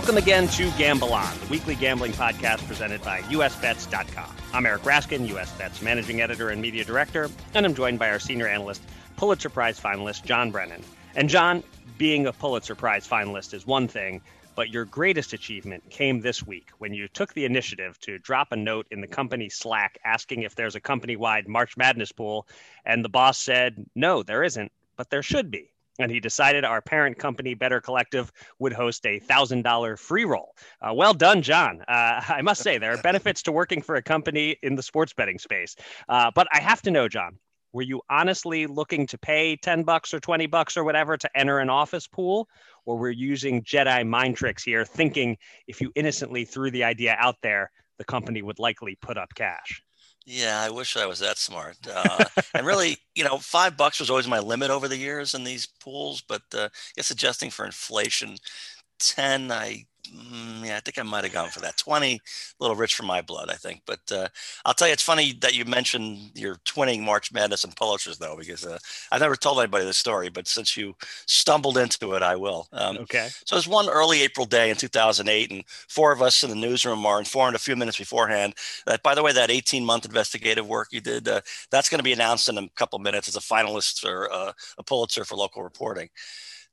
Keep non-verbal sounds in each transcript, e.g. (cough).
Welcome again to Gamble On, the weekly gambling podcast presented by USBets.com. I'm Eric Raskin, USBets managing editor and media director, and I'm joined by our senior analyst, Pulitzer Prize finalist John Brennan. And John, being a Pulitzer Prize finalist is one thing, but your greatest achievement came this week when you took the initiative to drop a note in the company Slack asking if there's a company wide March Madness pool, and the boss said, no, there isn't, but there should be and he decided our parent company, Better Collective, would host a $1,000 free roll. Uh, well done, John. Uh, (laughs) I must say, there are (laughs) benefits to working for a company in the sports betting space. Uh, but I have to know, John, were you honestly looking to pay 10 bucks or 20 bucks or whatever to enter an office pool? Or were you using Jedi mind tricks here, thinking if you innocently threw the idea out there, the company would likely put up cash? Yeah, I wish I was that smart. (laughs) Uh, and really, you know, five bucks was always my limit over the years in these pools. But uh, guess adjusting for inflation, ten, I yeah, I think I might have gone for that. 20, a little rich for my blood, I think. But uh, I'll tell you, it's funny that you mentioned your twinning March Madness and Pulitzers, though, because uh, I've never told anybody the story, but since you stumbled into it, I will. Um, okay. So it was one early April day in 2008, and four of us in the newsroom are informed a few minutes beforehand that, by the way, that 18 month investigative work you did, uh, that's going to be announced in a couple minutes as a finalist for uh, a Pulitzer for local reporting.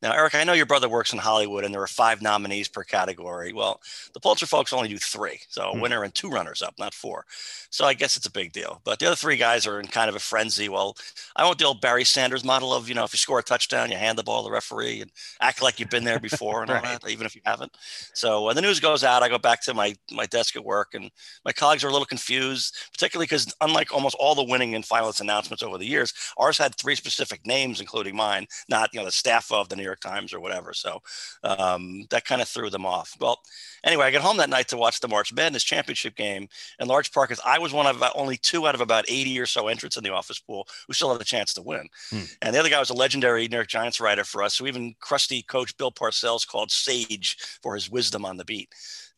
Now, Eric, I know your brother works in Hollywood and there are five nominees per category. Well, the Pulitzer folks only do three. So a hmm. winner and two runners up, not four. So I guess it's a big deal. But the other three guys are in kind of a frenzy. Well, I want the old Barry Sanders model of, you know, if you score a touchdown, you hand the ball to the referee and act like you've been there before and (laughs) all right. that, even if you haven't. So when the news goes out, I go back to my, my desk at work and my colleagues are a little confused, particularly because unlike almost all the winning and finalist announcements over the years, ours had three specific names, including mine, not, you know, the staff of the New York Times or whatever. So um, that kind of threw them off. Well, anyway, I got home that night to watch the March Madness championship game in large part because I was one of about only two out of about 80 or so entrants in the office pool who still had a chance to win. Hmm. And the other guy was a legendary New York Giants writer for us. So even crusty coach Bill Parcells called Sage for his wisdom on the beat.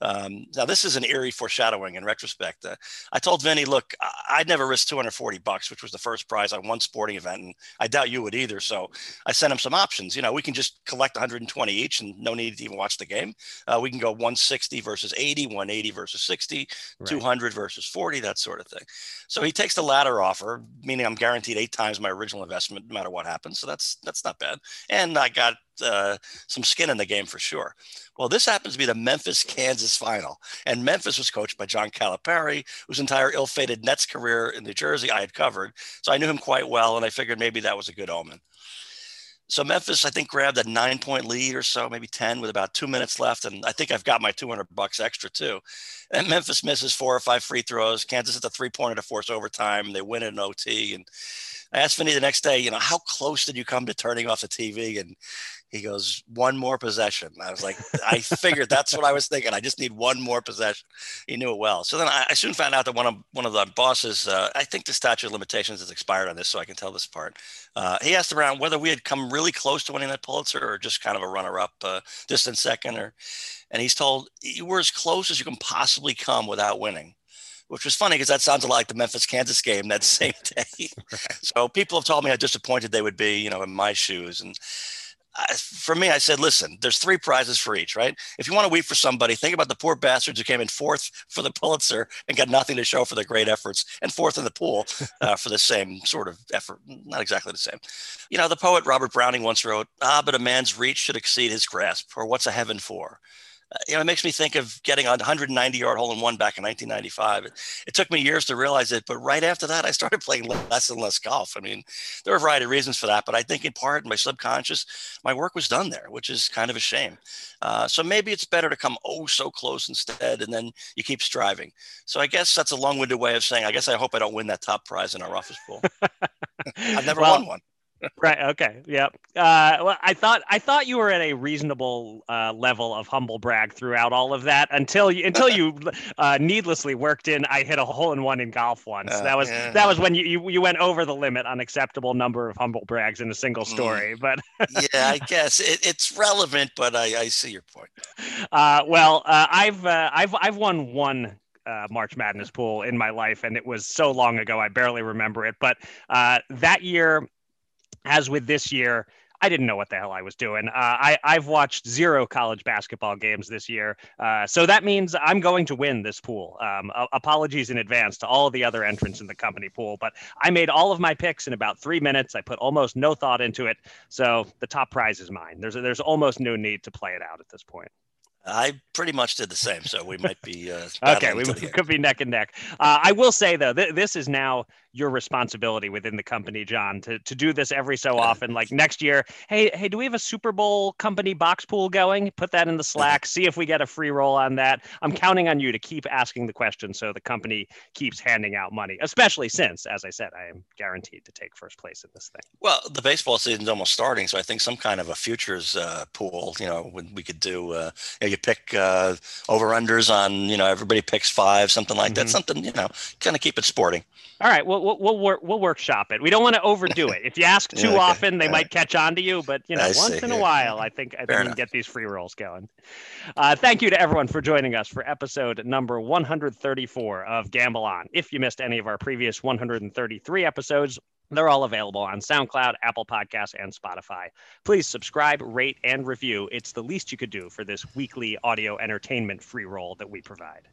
Um, now, this is an eerie foreshadowing in retrospect. Uh, I told Vinny, look, I- would never risk 240 bucks, which was the first prize on one sporting event, and I doubt you would either. So I sent him some options. You know, we can just collect 120 each and no need to even watch the game. Uh, we can go 160 versus 80, 180 versus 60, right. 200 versus 40, that sort of thing. So he takes the latter offer, meaning I'm guaranteed eight times my original investment, no matter what happens. So that's that's not bad. And I got uh, some skin in the game for sure. Well, this happens to be the Memphis Kansas final, and Memphis was coached by John Calipari, whose entire ill-fated Nets career in New Jersey I had covered, so I knew him quite well, and I figured maybe that was a good omen. So Memphis, I think, grabbed a nine-point lead or so, maybe ten, with about two minutes left, and I think I've got my 200 bucks extra too. And Memphis misses four or five free throws. Kansas hits a three-pointer to force overtime. They win in OT, and I asked Vinny the next day, you know, how close did you come to turning off the TV? And He goes, one more possession. I was like, I figured that's what I was thinking. I just need one more possession. He knew it well. So then I, I soon found out that one of one of the bosses, uh, I think the statute of limitations has expired on this, so I can tell this part. Uh, he asked around whether we had come really close to winning that Pulitzer or just kind of a runner-up, uh, distant second. Or, and he's told you were as close as you can possibly come without winning which was funny because that sounds a lot like the Memphis Kansas game that same (laughs) day. (laughs) So people have told me how disappointed they would be, you know, in my shoes. And for me, I said, listen, there's three prizes for each, right? If you want to weep for somebody, think about the poor bastards who came in fourth for the Pulitzer and got nothing to show for their great efforts, and fourth in the pool (laughs) uh, for the same sort of effort. Not exactly the same. You know, the poet Robert Browning once wrote, Ah, but a man's reach should exceed his grasp, or what's a heaven for? You know, it makes me think of getting a 190 yard hole in one back in 1995. It, it, took me years to realize it, but right after that, I started playing less and less golf. I mean, there are a variety of reasons for that, but I think in part, in my subconscious, my work was done there, which is kind of a shame. Uh, so maybe it's better to come oh so close instead, and then you keep striving. So I guess that's a long winded way of saying, I guess I hope I don't win that top prize in our office pool. (laughs) I've never well, won one right. Okay. Yep. Uh, well, I thought I thought you were at a reasonable uh, level of humble brag throughout all of that until you until you (laughs) uh, needlessly worked in. I hit a hole in one in golf once. that was yeah. that was when you, you you went over the limit on acceptable number of humble brags in a single mm. story. Mm. But (laughs) yeah, I guess it, it's relevant. But I, I see your point. Uh, well, uh, I've uh, I've I've won one uh, March Madness pool in my life, and it was so long ago I barely remember it. But uh, that year, as with this year, I didn't know what the hell I was doing. Uh, I, I've watched zero college basketball games this year. Uh, so that means I'm going to win this pool. Um, apologies in advance to all the other entrants in the company pool, but I made all of my picks in about three minutes. I put almost no thought into it. So the top prize is mine. There's, there's almost no need to play it out at this point. I pretty much did the same, so we might be uh, (laughs) okay. We could be neck and neck. Uh, I will say though, th- this is now your responsibility within the company, John, to, to do this every so (laughs) often. Like next year, hey, hey, do we have a Super Bowl company box pool going? Put that in the Slack. See if we get a free roll on that. I'm counting on you to keep asking the question so the company keeps handing out money, especially since, as I said, I am guaranteed to take first place in this thing. Well, the baseball season's almost starting, so I think some kind of a futures uh, pool, you know, when we could do, uh, you, know, you pick uh, over unders on, you know, everybody picks five, something like mm-hmm. that, something, you know, kind of keep it sporting. All right, we'll we'll we'll, work, we'll workshop it. We don't want to overdo it. If you ask (laughs) too okay. often, they might catch on to you. But you know, I once see. in a while, I think I think we can get these free rolls going. Uh, thank you to everyone for joining us for episode number 134 of Gamble On. If you missed any of our previous 133 episodes, they're all available on SoundCloud, Apple Podcasts, and Spotify. Please subscribe, rate, and review. It's the least you could do for this weekly audio entertainment free roll that we provide.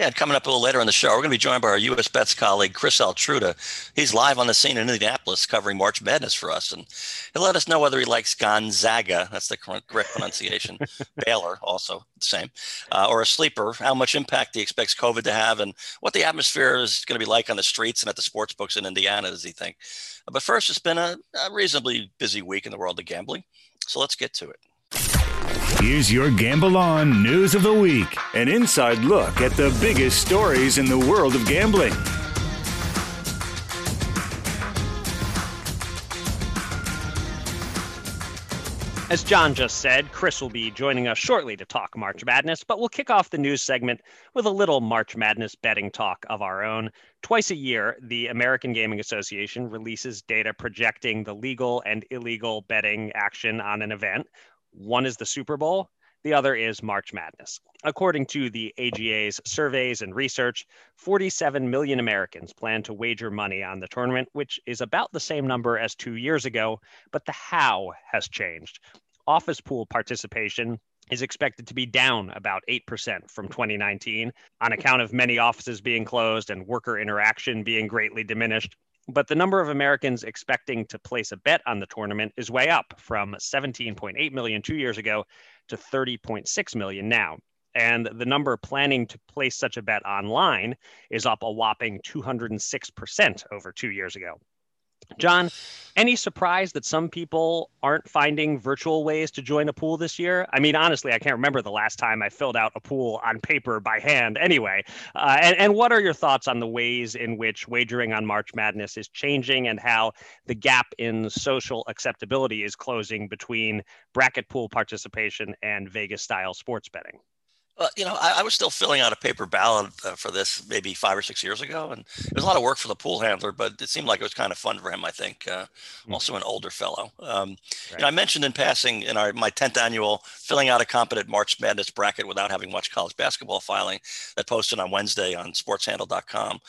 Yeah, coming up a little later in the show, we're going to be joined by our U.S. Bets colleague, Chris Altruda. He's live on the scene in Indianapolis covering March Madness for us. And he'll let us know whether he likes Gonzaga, that's the correct pronunciation, (laughs) Baylor, also the same, uh, or a sleeper, how much impact he expects COVID to have, and what the atmosphere is going to be like on the streets and at the sports books in Indiana, does he think? But first, it's been a, a reasonably busy week in the world of gambling. So let's get to it. Here's your Gamble On News of the Week an inside look at the biggest stories in the world of gambling. As John just said, Chris will be joining us shortly to talk March Madness, but we'll kick off the news segment with a little March Madness betting talk of our own. Twice a year, the American Gaming Association releases data projecting the legal and illegal betting action on an event. One is the Super Bowl, the other is March Madness. According to the AGA's surveys and research, 47 million Americans plan to wager money on the tournament, which is about the same number as two years ago, but the how has changed. Office pool participation is expected to be down about 8% from 2019 on account of many offices being closed and worker interaction being greatly diminished but the number of Americans expecting to place a bet on the tournament is way up from 17.8 million two years ago to 30.6 million now. And the number planning to place such a bet online is up a whopping 206% over two years ago. John, any surprise that some people aren't finding virtual ways to join a pool this year? I mean, honestly, I can't remember the last time I filled out a pool on paper by hand anyway. Uh, and, and what are your thoughts on the ways in which wagering on March Madness is changing and how the gap in social acceptability is closing between bracket pool participation and Vegas style sports betting? Well, you know, I, I, was still filling out a paper ballot uh, for this maybe five or six years ago, and it was a lot of work for the pool handler, but it seemed like it was kind of fun for him. I think, uh, mm-hmm. also an older fellow. Um, right. you know, I mentioned in passing in our my tenth annual filling out a competent March Madness bracket without having much college basketball filing that posted on Wednesday on SportsHandle.com.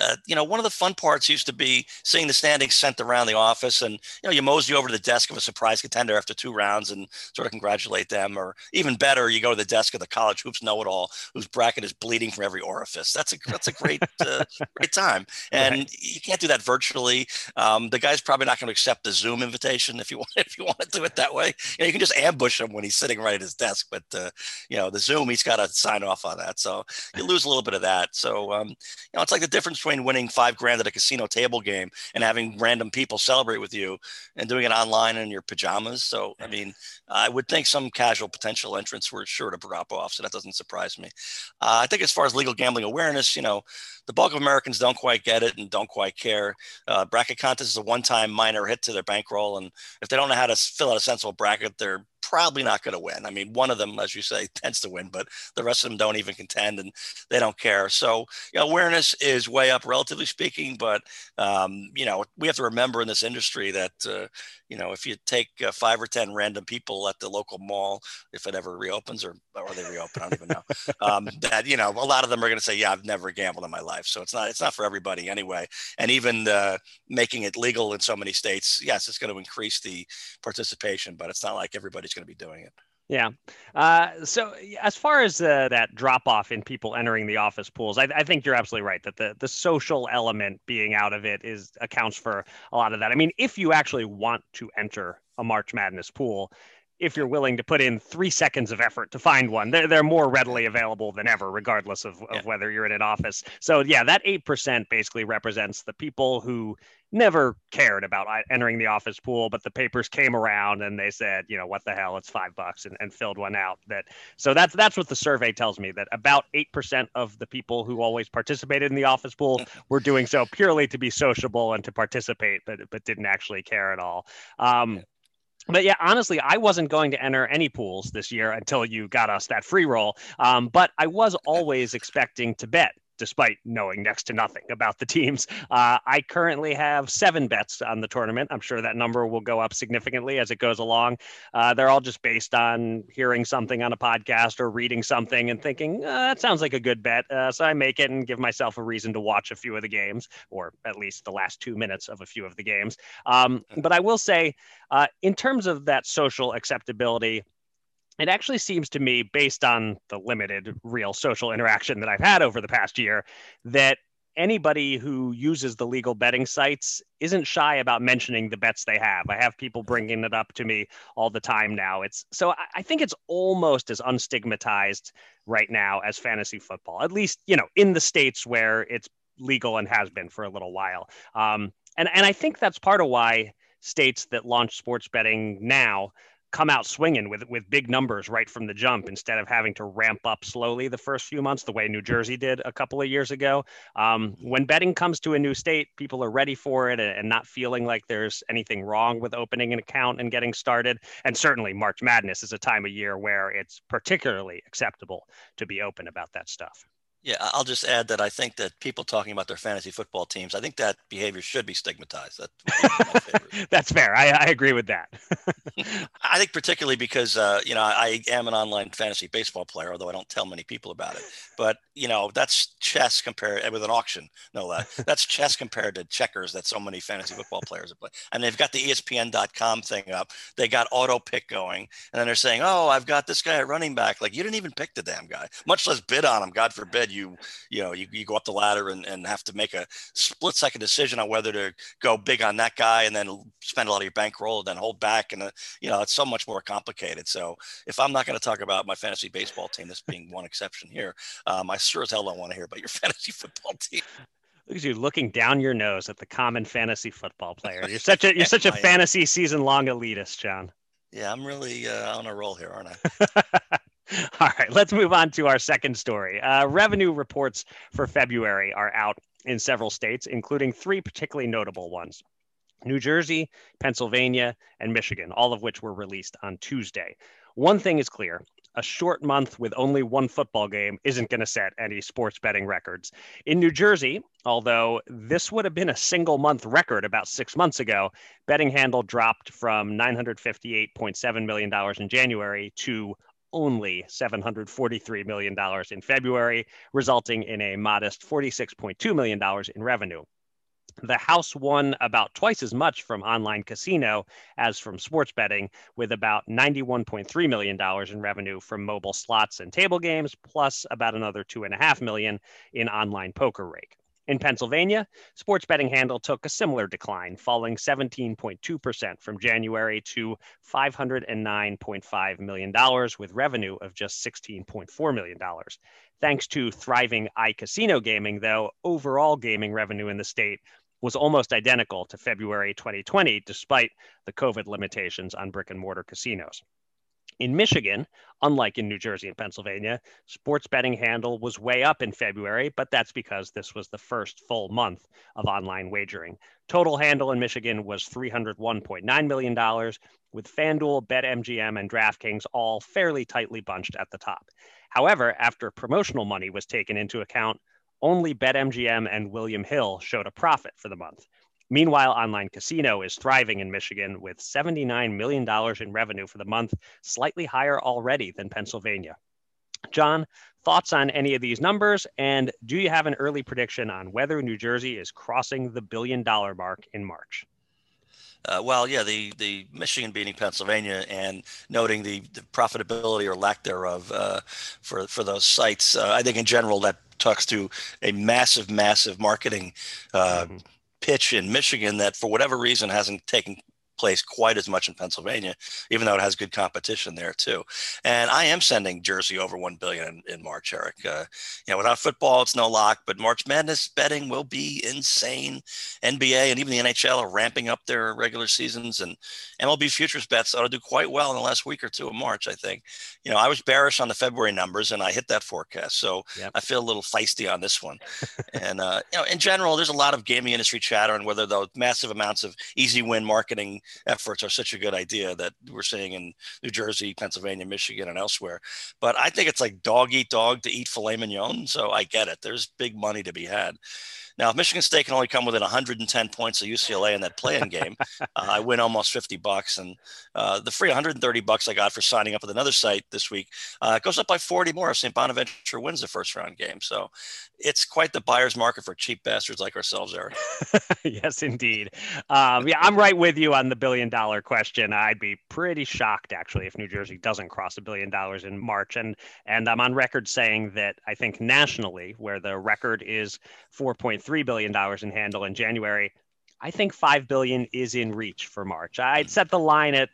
Uh, you know, one of the fun parts used to be seeing the standings sent around the office, and you know, you mosey over to the desk of a surprise contender after two rounds and sort of congratulate them, or even better, you go to the desk of the college hoops know-it-all whose bracket is bleeding from every orifice. That's a that's a great (laughs) uh, great time, and right. you can't do that virtually. Um, the guy's probably not going to accept the Zoom invitation if you want (laughs) if you want to do it that way. You, know, you can just ambush him when he's sitting right at his desk, but uh, you know the Zoom he's got to sign off on that, so you lose a little bit of that. So um, you know it's like the difference between winning five grand at a casino table game and having random people celebrate with you and doing it online in your pajamas. So I mean, I would think some casual potential entrants were sure to drop off, so that doesn't surprise me. Uh, I think as far as legal gambling awareness, you know, the bulk of Americans don't quite get it and don't quite care. Uh, bracket contest is a one-time minor hit to their bankroll, and if they don't know how to fill out a sensible bracket, they're probably not going to win. I mean, one of them, as you say, (laughs) tends to win, but the rest of them don't even contend and they don't care. So, you know, awareness is way up, relatively speaking. But, um, you know, we have to remember in this industry that, uh, you know, if you take uh, five or 10 random people at the local mall, if it ever reopens or, or they reopen, I don't even know, (laughs) um, that, you know, a lot of them are going to say, yeah, I've never gambled in my life. So it's not, it's not for everybody anyway. And even uh, making it legal in so many states, yes, it's going to increase the participation, but it's not like going to be doing it. Yeah. Uh, so as far as uh, that drop off in people entering the office pools, I, I, think you're absolutely right that the the social element being out of it is accounts for a lot of that. I mean, if you actually want to enter a March Madness pool, if you're willing to put in three seconds of effort to find one, they're, they're more readily available than ever, regardless of, of yeah. whether you're in an office. So, yeah, that 8% basically represents the people who never cared about entering the office pool, but the papers came around and they said, you know, what the hell, it's five bucks and, and filled one out. That so that's that's what the survey tells me that about eight percent of the people who always participated in the office pool were doing so purely to be sociable and to participate, but but didn't actually care at all. Um, but yeah, honestly, I wasn't going to enter any pools this year until you got us that free roll. Um, but I was always expecting to bet despite knowing next to nothing about the teams. Uh, I currently have seven bets on the tournament. I'm sure that number will go up significantly as it goes along. Uh, they're all just based on hearing something on a podcast or reading something and thinking, uh, that sounds like a good bet. Uh, so I make it and give myself a reason to watch a few of the games, or at least the last two minutes of a few of the games. Um, but I will say, uh, in terms of that social acceptability, it actually seems to me, based on the limited real social interaction that I've had over the past year, that anybody who uses the legal betting sites isn't shy about mentioning the bets they have. I have people bringing it up to me all the time now. It's so I think it's almost as unstigmatized right now as fantasy football, at least you know in the states where it's legal and has been for a little while. Um, and and I think that's part of why states that launch sports betting now come out swinging with with big numbers right from the jump instead of having to ramp up slowly the first few months the way New Jersey did a couple of years ago. Um, when betting comes to a new state, people are ready for it and, and not feeling like there's anything wrong with opening an account and getting started. And certainly March Madness is a time of year where it's particularly acceptable to be open about that stuff. Yeah, I'll just add that I think that people talking about their fantasy football teams, I think that behavior should be stigmatized. That, (laughs) That's fair. I, I, agree with that. (laughs) I think particularly because uh, you know I am an online fantasy baseball player, although I don't tell many people about it. But you know that's chess compared with an auction, no less. (laughs) That's chess compared to checkers that so many fantasy football players are playing. And they've got the ESPN.com thing up. They got auto pick going, and then they're saying, "Oh, I've got this guy at running back." Like you didn't even pick the damn guy, much less bid on him. God forbid you you know you, you go up the ladder and, and have to make a split second decision on whether to go big on that guy and then spend a lot of your bankroll and then hold back and uh, you know it's so much more complicated so if i'm not going to talk about my fantasy baseball team this being one exception here um, i sure as hell don't want to hear about your (laughs) fantasy football team Look at you looking down your nose at the common fantasy football player. You're such a you're (laughs) such a fantasy season long elitist, John. Yeah, I'm really uh, on a roll here, aren't I? (laughs) All right, let's move on to our second story. Uh, revenue reports for February are out in several states, including three particularly notable ones. New Jersey, Pennsylvania, and Michigan, all of which were released on Tuesday. One thing is clear a short month with only one football game isn't going to set any sports betting records. In New Jersey, although this would have been a single month record about six months ago, betting handle dropped from $958.7 million in January to only $743 million in February, resulting in a modest $46.2 million in revenue. The house won about twice as much from online casino as from sports betting, with about $91.3 million in revenue from mobile slots and table games, plus about another 2.5 million in online poker rake. In Pennsylvania, sports betting handle took a similar decline, falling 17.2% from January to $509.5 million, with revenue of just $16.4 million. Thanks to thriving iCasino gaming, though, overall gaming revenue in the state was almost identical to February 2020, despite the COVID limitations on brick and mortar casinos. In Michigan, unlike in New Jersey and Pennsylvania, sports betting handle was way up in February, but that's because this was the first full month of online wagering. Total handle in Michigan was $301.9 million, with FanDuel, BetMGM, and DraftKings all fairly tightly bunched at the top. However, after promotional money was taken into account, only BetMGM and William Hill showed a profit for the month. Meanwhile, online casino is thriving in Michigan with $79 million in revenue for the month, slightly higher already than Pennsylvania. John, thoughts on any of these numbers? And do you have an early prediction on whether New Jersey is crossing the billion dollar mark in March? Uh, well, yeah, the, the Michigan beating Pennsylvania and noting the, the profitability or lack thereof uh, for for those sites. Uh, I think in general that talks to a massive, massive marketing uh, mm-hmm. pitch in Michigan that, for whatever reason, hasn't taken place quite as much in Pennsylvania, even though it has good competition there too. And I am sending Jersey over one billion in, in March, Eric. Uh, you know, without football, it's no lock, but March Madness betting will be insane. NBA and even the NHL are ramping up their regular seasons, and MLB futures bets ought to do quite well in the last week or two of March. I think. You know, I was bearish on the February numbers, and I hit that forecast, so yep. I feel a little feisty on this one. (laughs) and uh, you know, in general, there's a lot of gaming industry chatter on whether those massive amounts of easy win marketing efforts are such a good idea that we're seeing in New Jersey, Pennsylvania, Michigan, and elsewhere. But I think it's like dog eat dog to eat filet mignon. So I get it. There's big money to be had. Now, if Michigan State can only come within 110 points of UCLA in that play-in game, uh, I win almost 50 bucks. And uh, the free 130 bucks I got for signing up with another site this week uh, goes up by 40 more if St. Bonaventure wins the first round game. So it's quite the buyer's market for cheap bastards like ourselves, Eric. (laughs) yes, indeed. Um, yeah, I'm right with you on the billion dollar question. I'd be pretty shocked actually if New Jersey doesn't cross a billion dollars in March. And and I'm on record saying that I think nationally, where the record is 4.3 $3 billion in handle in January. I think 5 billion is in reach for March. I'd set the line at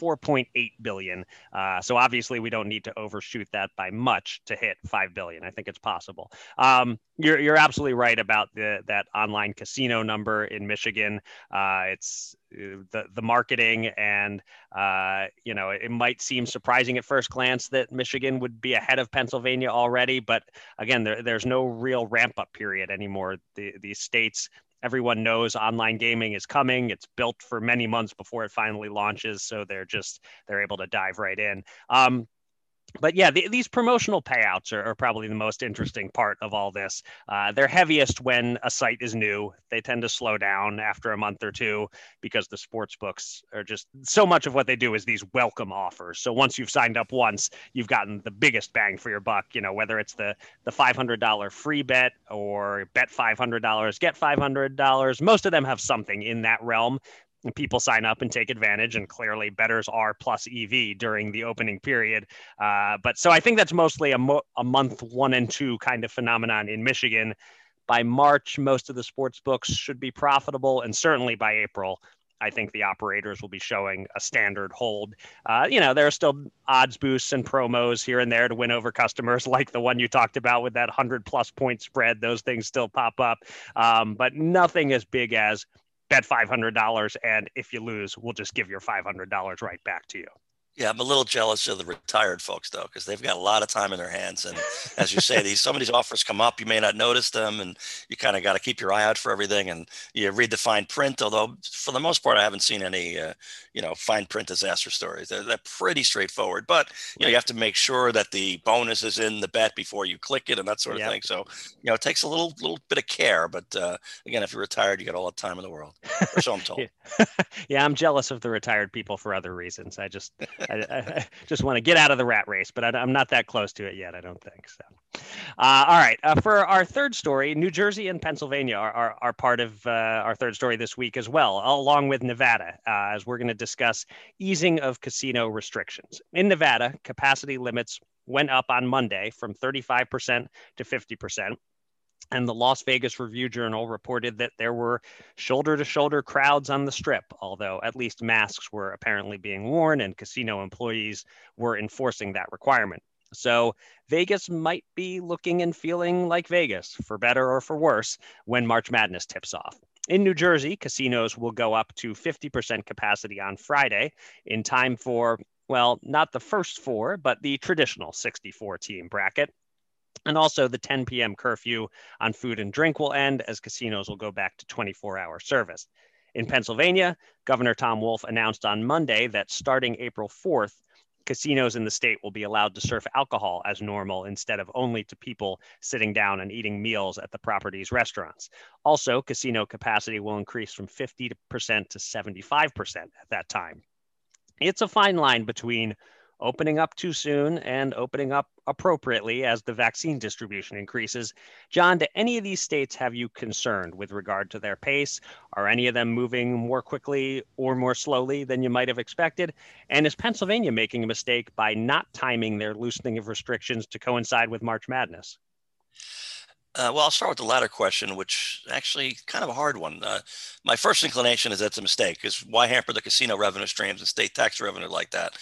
4.8 billion. Uh, so obviously we don't need to overshoot that by much to hit 5 billion. I think it's possible. Um, you're, you're absolutely right about the, that online casino number in Michigan. Uh, it's uh, the, the marketing and, uh, you know, it might seem surprising at first glance that Michigan would be ahead of Pennsylvania already. But again, there, there's no real ramp up period anymore. The, these states everyone knows online gaming is coming. It's built for many months before it finally launches so they're just they're able to dive right in. Um, but yeah, the, these promotional payouts are, are, probably the most interesting part of all this. Uh, they're heaviest when a site is new. They tend to slow down after a month or two because the sports books are just so much of what they do is these welcome offers. So once you've signed up once, you've gotten the biggest bang for your buck. You know, whether it's the the five hundred dollar free bet or bet five hundred dollars, get five hundred dollars. Most of them have something in that realm people sign up and take advantage and clearly bettors are plus ev during the opening period uh, but so i think that's mostly a, mo- a month one and two kind of phenomenon in michigan by march most of the sports books should be profitable and certainly by april I think the operators will be showing a standard hold. Uh, you know, there are still odds boosts and promos here and there to win over customers, (laughs) like the one you talked about with that 100 plus point spread. Those things still pop up, um, but nothing as big as bet $500. And if you lose, we'll just give your $500 right back to you. Yeah, I'm a little jealous of the retired folks though, because they've got a lot of time in their hands. And as you say, these some of these offers come up, you may not notice them, and you kind of got to keep your eye out for everything. And you read the fine print, although for the most part, I haven't seen any, uh, you know, fine print disaster stories. They're, they're pretty straightforward. But you know, you have to make sure that the bonus is in the bet before you click it and that sort of yep. thing. So you know, it takes a little little bit of care. But uh, again, if you're retired, you got all the time in the world. Or so I'm told. (laughs) (laughs) yeah, I'm jealous of the retired people for other reasons. I just (laughs) I, I just want to get out of the rat race, but I, am not that close to it yet. I don't think so. Uh, all right. Uh, for our third story, New Jersey and Pennsylvania are, are, are part of uh, our third story this week as well, along with Nevada, uh, as we're going to discuss easing of casino restrictions. In Nevada, capacity limits went up on Monday from 35% to 50%. And the Las Vegas Review Journal reported that there were shoulder to shoulder crowds on the strip, although at least masks were apparently being worn and casino employees were enforcing that requirement. So Vegas might be looking and feeling like Vegas, for better or for worse, when March Madness tips off. In New Jersey, casinos will go up to 50% capacity on Friday in time for, well, not the first four, but the traditional 64 team bracket. And also, the 10 p.m. curfew on food and drink will end as casinos will go back to 24 hour service. In Pennsylvania, Governor Tom Wolf announced on Monday that starting April 4th, casinos in the state will be allowed to serve alcohol as normal instead of only to people sitting down and eating meals at the property's restaurants. Also, casino capacity will increase from 50% to 75% at that time. It's a fine line between opening up too soon and opening up appropriately as the vaccine distribution increases. John, do any of these states have you concerned with regard to their pace? Are any of them moving more quickly or more slowly than you might have expected? And is Pennsylvania making a mistake by not timing their loosening of restrictions to coincide with March Madness? Uh, well, I'll start with the latter question, which actually kind of a hard one. Uh, my first inclination is that's a mistake, because why hamper the casino revenue streams and state tax revenue like that?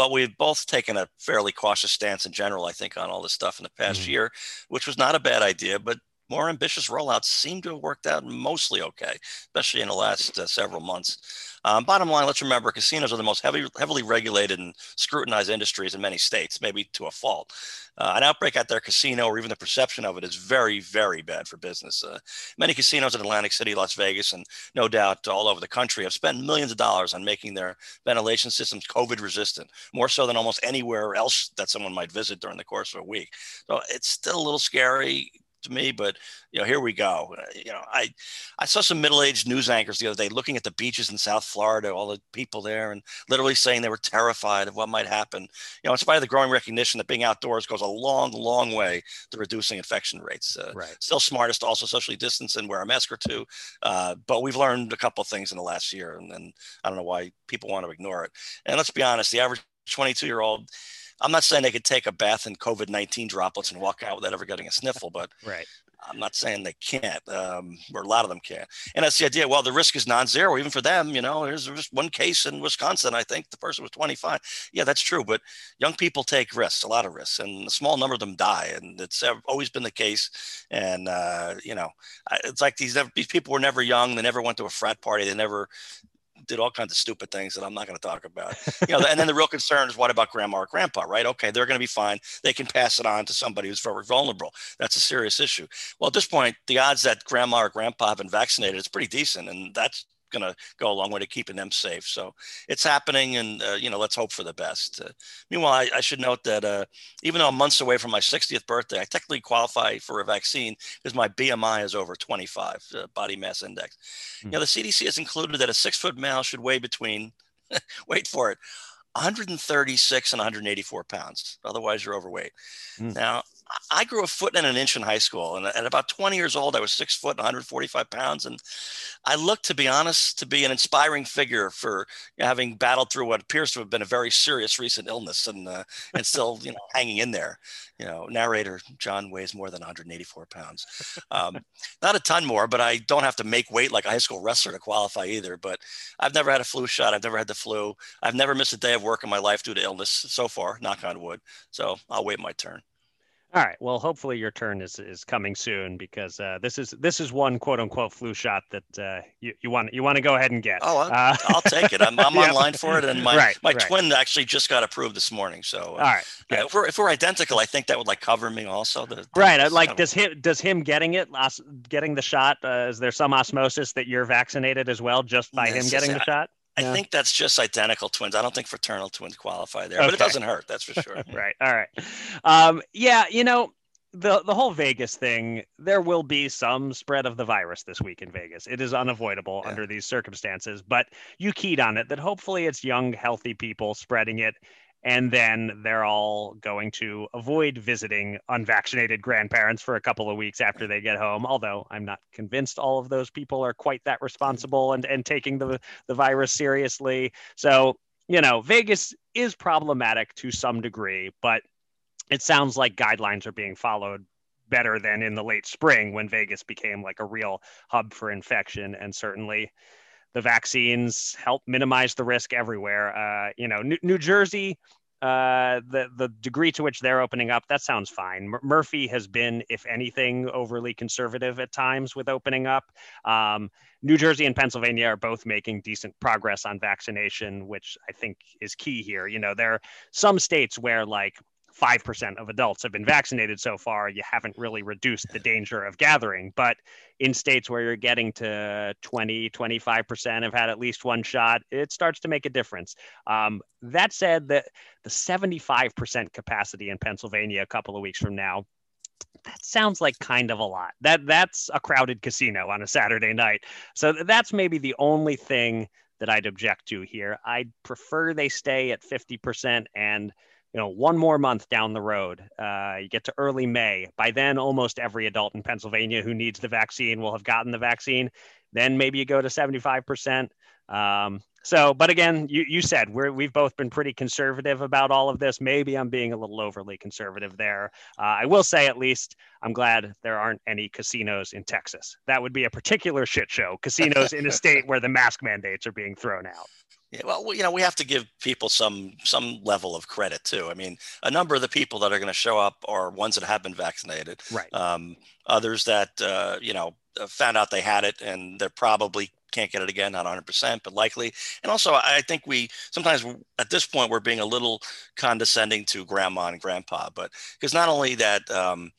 But we've both taken a fairly cautious stance in general, I think, on all this stuff in the past mm-hmm. year, which was not a bad idea, but more ambitious rollouts seem to have worked out mostly okay, especially in the last uh, several months. Um, bottom line, let's remember casinos are the most heavy, heavily regulated and scrutinized industries in many states, maybe to a fault. Uh, an outbreak at their casino or even the perception of it is very, very bad for business. Uh, many casinos in Atlantic City, Las Vegas, and no doubt all over the country have spent millions of dollars on making their ventilation systems COVID resistant, more so than almost anywhere else that someone might visit during the course of a week. So it's still a little scary to me, but you know, here we go. You know, I I saw some middle-aged news anchors the other day looking at the beaches in South Florida, all the people there, and literally saying they were terrified of what might happen. You know, in spite of the growing recognition that being outdoors goes a long, long way to reducing infection rates. Uh, right. Still smartest to also socially distance and wear a mask or two, uh, but we've learned a couple of things in the last year, and, and I don't know why people want to ignore it. And let's be honest, the average 22 year old I'm not saying they could take a bath in COVID 19 droplets and walk out without ever getting a sniffle, but right. I'm not saying they can't, um, or a lot of them can't. And that's the idea. Well, the risk is non-zero, even for them. You know, there's just one case in Wisconsin. I think the person was 25. Yeah, that's true. But young people take risks, a lot of risks, and a small number of them die. And it's always been the case. And uh, you know, it's like these these people were never young. They never went to a frat party. They never did all kinds of stupid things that I'm not going to talk about. You know, (laughs) and then the real concern is what about grandma or grandpa, right? Okay, they're going to be fine. They can pass it on to somebody who's very vulnerable. That's a serious issue. Well, at this point, the odds that grandma or grandpa have been vaccinated is pretty decent, and that's going to go a long way to keeping them safe. So it's happening, and uh, you know, let's hope for the best. Uh, meanwhile, I, I, should note that uh, even though I'm months away from my 60th birthday, I technically qualify for a vaccine because my BMI is over 25, uh, body mass index. Mm-hmm. You know, the CDC has included that a six foot male should weigh between, (laughs) wait for it, 136 and 184 pounds. Otherwise, you're overweight. Mm. Now, I grew a foot and an inch in high school, and at about 20 years old, I was six foot and 145 pounds, and I looked, to be honest, to be an inspiring figure for having battled through what appears to have been a very serious recent illness, and uh, and still, you know, hanging in there. You know, narrator John weighs more than 184 pounds, um, not a ton more, but I don't have to make weight like a high school wrestler to qualify either. But I've never had a flu shot. I've never had the flu. I've never missed a day of work in my life due to illness so far. Knock on wood. So I'll wait my turn. All right. Well, hopefully your turn is, is coming soon because uh, this is this is one quote unquote flu shot that uh, you, you want you want to go ahead and get. Oh, I'll, uh, I'll take it. I'm, I'm (laughs) yep. online for it, and my right, my right. twin actually just got approved this morning. So, all right. Uh, if we're if we're identical, I think that would like cover me also. The, right. Like, does him does him getting it getting the shot? Uh, is there some osmosis that you're vaccinated as well just by him getting the shot? I think that's just identical twins. I don't think fraternal twins qualify there, okay. but it doesn't hurt. That's for sure. (laughs) right. All right. Um, yeah. You know, the the whole Vegas thing, there will be some spread of the virus this week in Vegas. It is unavoidable yeah. under these circumstances, but you keyed on it that hopefully it's young, healthy people spreading it. And then they're all going to avoid visiting unvaccinated grandparents for a couple of weeks after they get home. Although I'm not convinced all of those people are quite that responsible and, and taking the, the virus seriously. So, you know, Vegas is problematic to some degree, but it sounds like guidelines are being followed better than in the late spring when Vegas became like a real hub for infection. And certainly the vaccines help minimize the risk everywhere. Uh, you know, New, New Jersey, uh, the the degree to which they're opening up, that sounds fine. M- Murphy has been, if anything, overly conservative at times with opening up. Um, New Jersey and Pennsylvania are both making decent progress on vaccination, which I think is key here. You know, there are some states where like 5% of adults have been vaccinated so far, you haven't really reduced the danger of gathering. But in states where you're getting to 20, 25% have had at least one shot, it starts to make a difference. Um, that said, the, the 75% capacity in Pennsylvania a couple of weeks from now, that sounds like kind of a lot. That that's a crowded casino on a Saturday night. So that's maybe the only thing that I'd object to here. I'd prefer they stay at 50% and you know, one more month down the road, uh, you get to early May. By then, almost every adult in Pennsylvania who needs the vaccine will have gotten the vaccine. Then maybe you go to 75%. Um, so, but again, you, you said we're, we've both been pretty conservative about all of this. Maybe I'm being a little overly conservative there. Uh, I will say, at least, I'm glad there aren't any casinos in Texas. That would be a particular shit show. Casinos in a state where the mask mandates are being thrown out. Yeah, well, you know, we have to give people some some level of credit too. I mean, a number of the people that are going to show up are ones that have been vaccinated. Right. Um, others that uh, you know uh, found out they had it and they're probably can't get it again, not 100%, but likely. And also, I think we sometimes at this point we're being a little condescending to grandma and grandpa, but because not only that. Um,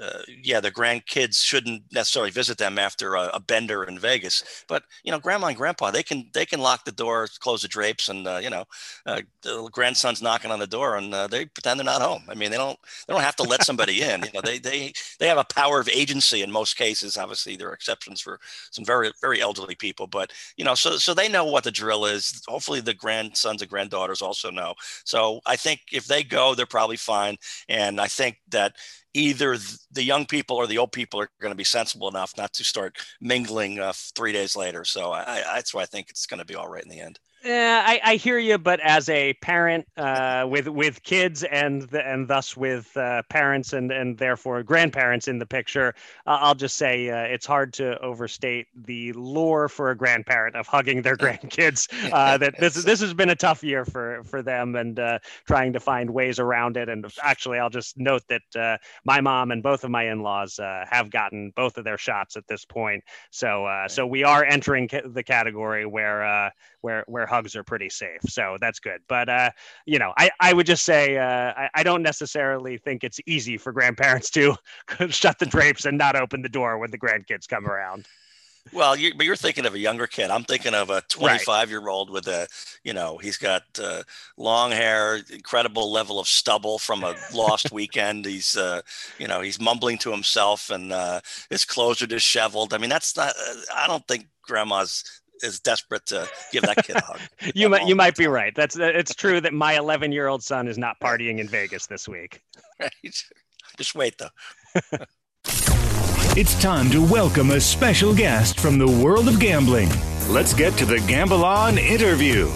uh, yeah, the grandkids shouldn't necessarily visit them after a, a, bender in Vegas. But you know, grandma and grandpa, they can they can lock the door, close the drapes, and uh, you know, uh, the grandson's knocking on the door, and uh, they pretend they're not home. I mean, they don't they don't have to let somebody in. You know, they they they have a power of agency in most cases. Obviously, there are exceptions for some very very elderly people, but you know, so so they know what the drill is. Hopefully, the grandsons and granddaughters also know. So I think if they go, they're probably fine. And I think that either the young people or the old people are going to be sensible enough not to start mingling uh, three days later. So I, I, that's why I think it's going to be all right in the end. Yeah, I, I hear you, but as a parent uh, with with kids and the, and thus with uh, parents and and therefore grandparents in the picture, uh, I'll just say uh, it's hard to overstate the lure for a grandparent of hugging their grandkids. (laughs) Uh, that this this has been a tough year for for them and uh, trying to find ways around it. And actually, I'll just note that my mom and both of my in-laws have gotten both of their shots at this point. So so we are entering ca- the category where where where hugs are pretty safe. So that's good. But uh, you know, I, I would just say uh, I, I don't necessarily think it's easy for grandparents to (laughs) shut the drapes and not open the door when the grandkids come around. Well, you, but you're thinking of a younger kid. I'm thinking of a 25 year old with a, you know, he's got uh, long hair, incredible level of stubble from a (laughs) lost weekend. He's, uh, you know, he's mumbling to himself and uh, his clothes are disheveled. I mean, that's not. Uh, I don't think grandma's is desperate to give that kid a hug. (laughs) you might you might be right. That's it's true that my 11 year old son is not partying in Vegas this week. (laughs) Right. Just wait though. it's time to welcome a special guest from the world of gambling. Let's get to the Gamble On interview.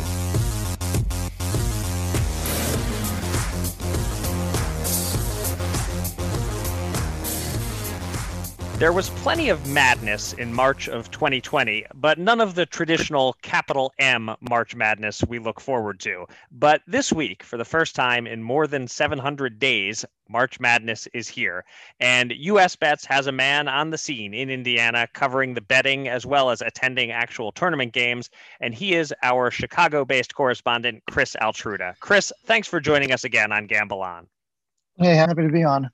There was plenty of madness in March of 2020, but none of the traditional capital M March Madness we look forward to. But this week, for the first time in more than 700 days, March Madness is here. And US Bets has a man on the scene in Indiana covering the betting as well as attending actual tournament games. And he is our Chicago based correspondent, Chris Altruda. Chris, thanks for joining us again on Gamble On. Hey, happy to be on.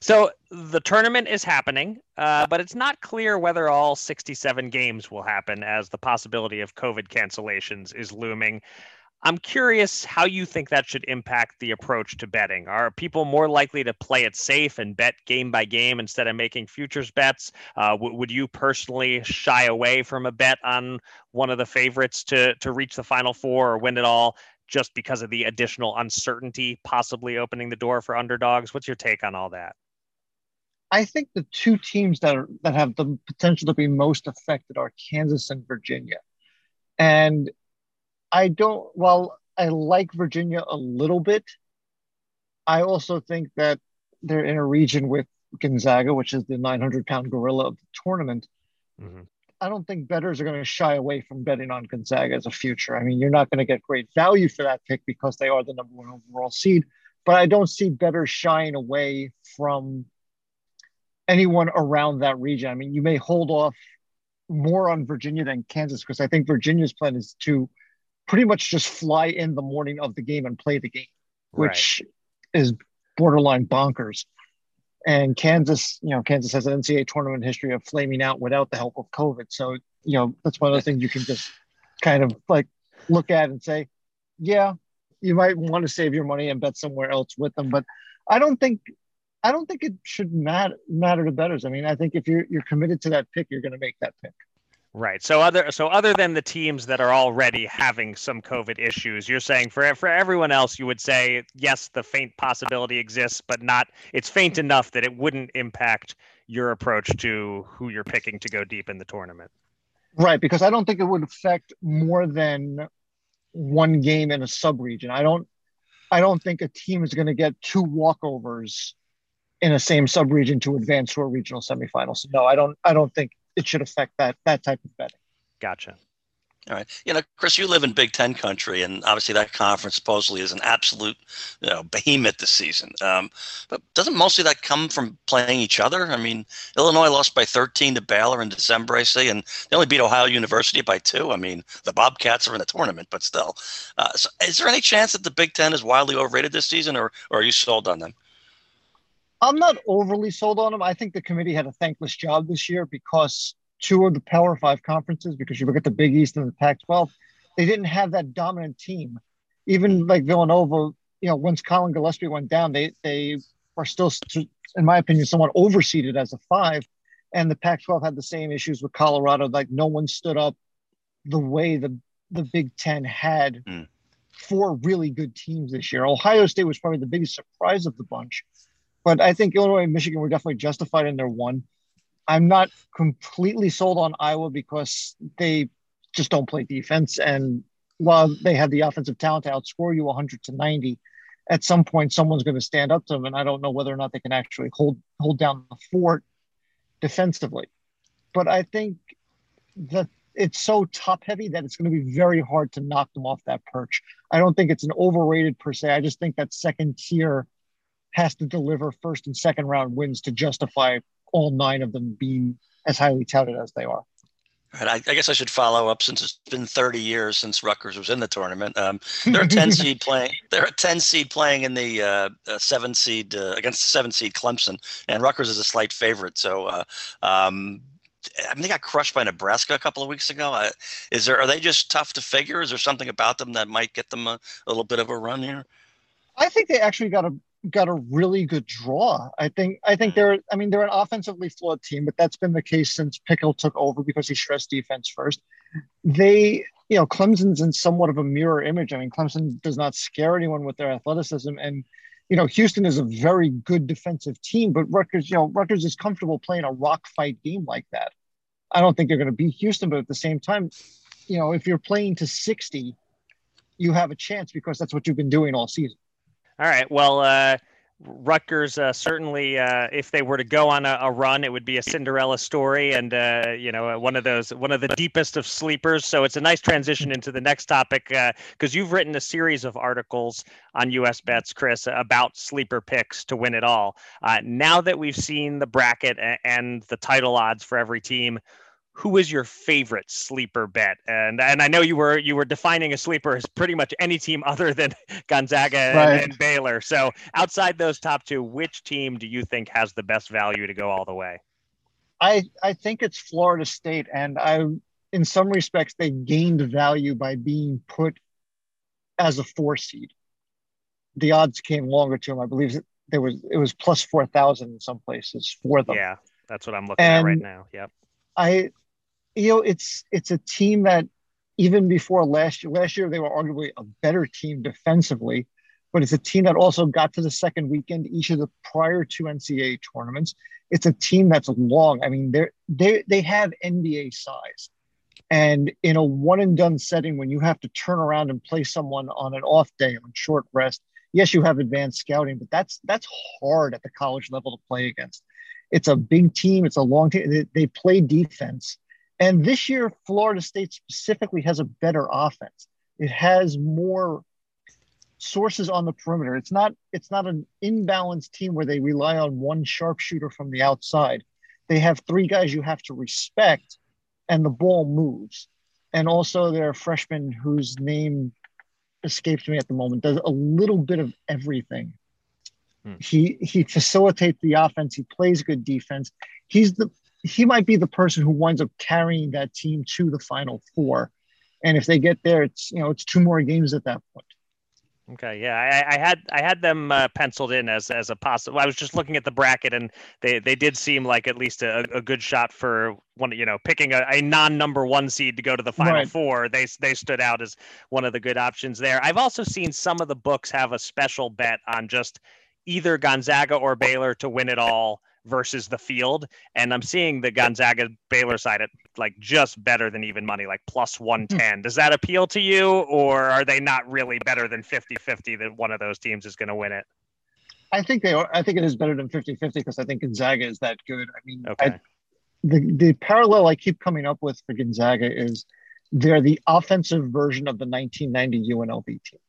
So the tournament is happening, uh, but it's not clear whether all 67 games will happen as the possibility of COVID cancellations is looming. I'm curious how you think that should impact the approach to betting. Are people more likely to play it safe and bet game by game instead of making futures bets? Uh, w- would you personally shy away from a bet on one of the favorites to to reach the final four or win it all just because of the additional uncertainty possibly opening the door for underdogs? What's your take on all that? I think the two teams that are that have the potential to be most affected are Kansas and Virginia. And I don't while I like Virginia a little bit, I also think that they're in a region with Gonzaga, which is the 900 pound gorilla of the tournament. Mm-hmm. I don't think bettors are going to shy away from betting on Gonzaga as a future. I mean, you're not going to get great value for that pick because they are the number one overall seed, but I don't see bettors shying away from anyone around that region. I mean, you may hold off more on Virginia than Kansas because I think Virginia's plan is to pretty much just fly in the morning of the game and play the game, which right. is borderline bonkers. And Kansas, you know, Kansas has an NCAA tournament history of flaming out without the help of COVID. So, you know, that's one of the things you can just kind of like look at and say, yeah, you might want to save your money and bet somewhere else with them. But I don't think I don't think it should matter matter to bettors. I mean, I think if you're you're committed to that pick, you're going to make that pick. Right. So other so other than the teams that are already having some COVID issues, you're saying for for everyone else, you would say yes, the faint possibility exists, but not it's faint enough that it wouldn't impact your approach to who you're picking to go deep in the tournament. Right, because I don't think it would affect more than one game in a sub region. I don't I don't think a team is going to get two walkovers in a same subregion to advance to a regional semifinal. So no, I don't I don't think it should affect that that type of betting. Gotcha. All right. You know, Chris, you live in Big Ten country, and obviously that conference supposedly is an absolute you know, behemoth this season. Um, but doesn't mostly that come from playing each other? I mean, Illinois lost by 13 to Baylor in December, I see, and they only beat Ohio University by two. I mean, the Bobcats are in the tournament, but still. Uh, so is there any chance that the Big Ten is wildly overrated this season, or, or are you sold on them? I'm not overly sold on them. I think the committee had a thankless job this year because two of the Power Five conferences, because you look at the Big East and the Pac 12, they didn't have that dominant team. Even like Villanova, you know, once Collin Gillespie went down, they they are still, in my opinion, somewhat overseeded as a five. And the Pac 12 had the same issues with Colorado. Like no one stood up the way the, the Big Ten had mm. four really good teams this year. Ohio State was probably the biggest surprise of the bunch but I think Illinois and Michigan were definitely justified in their one. I'm not completely sold on Iowa because they just don't play defense. And while they have the offensive talent to outscore you 100 to 90, at some point someone's going to stand up to them, and I don't know whether or not they can actually hold hold down the fort defensively. But I think that it's so top heavy that it's going to be very hard to knock them off that perch. I don't think it's an overrated per se. I just think that second tier has to deliver first and second round wins to justify all nine of them being as highly touted as they are. Right, I, I, guess I should follow up since it's been 30 years since Rutgers was in the tournament. Um, they're a 10 (laughs) seed playing. They're a 10 seed playing in the uh, uh, seven seed uh, against the seven seed Clemson, and Rutgers is a slight favorite. So, uh, um, I mean, they got crushed by Nebraska a couple of weeks ago. Uh, is there? Are they just tough to figure? Is there something about them that might get them a, a little bit of a run here? I think they actually got a got a really good draw. I think I think mm-hmm. they're I mean they're an offensively flawed team, but that's been the case since Pikiell took over because he stressed defense first. they, you know, Clemson's in somewhat of a mirror image. I mean, Clemson does not scare anyone with their athleticism, and you know, Houston is a very good defensive team, but Rutgers, you know, Rutgers is comfortable playing a rock fight game like that. I don't think they're going to beat Houston, but at the same time, you know, if you're playing to 60, you have a chance because that's what you've been doing all season. All right. Well, uh, Rutgers uh, certainly, uh, if they were to go on a, a, run, it would be a Cinderella story, and uh, you know, one of those, one of the deepest of sleepers. So it's a nice transition into the next topic because uh, you've written a series of articles on US Bets, Chris, about sleeper picks to win it all. Uh, now that we've seen the bracket and the title odds for every team, who is your favorite sleeper bet? And and I know you were you were defining a sleeper as pretty much any team other than (laughs) Gonzaga right. and, and, Baylor. So outside those top two, which team do you think has the best value to go all the way? I I think it's Florida State, and I in some respects they gained value by being put as a four seed. The odds came longer to them. I believe there was it was plus four thousand in some places for them. Yeah, that's what I'm looking and at right now. Yep. I you know, it's it's a team that even before last year, last year they were arguably a better team defensively, but it's a team that also got to the second weekend each of the prior two NCAA tournaments. It's a team that's long. I mean, they're they they have NBA size. And in a one and done setting, when you have to turn around and play someone on an off day on short rest, yes, you have advanced scouting, but that's that's hard at the college level to play against. It's a big team. It's a long team. They, they play defense, and this year, Florida State specifically has a better offense. It has more sources on the perimeter. It's not it's not an imbalanced team where they rely on one sharpshooter from the outside. They have three guys you have to respect, and the ball moves. And also, their freshman whose name escapes me at the moment does a little bit of everything. Hmm. He he facilitates the offense. He plays good defense. He's the he might be the person who winds up carrying that team to the final four. And if they get there, it's you know it's two more games at that point. Okay, yeah, I, I had I had them uh, penciled in as as a possible. I was just looking at the bracket, and they they did seem like at least a, a good shot for one. You know, picking a, a non number one seed to go to the final right. four. They they stood out as one of the good options there. I've also seen some of the books have a special bet on just either Gonzaga or Baylor to win it all versus the field. And I'm seeing the Gonzaga Baylor side at like just better than even money, like plus 110. Hmm. Does that appeal to you, or are they not really better than 50 50 that one of those teams is going to win it? I think they are. I think it is better than 50 50 because I think Gonzaga is that good. I mean, okay. I, the, the parallel I keep coming up with for Gonzaga is they're the offensive version of the 1990 UNLV team.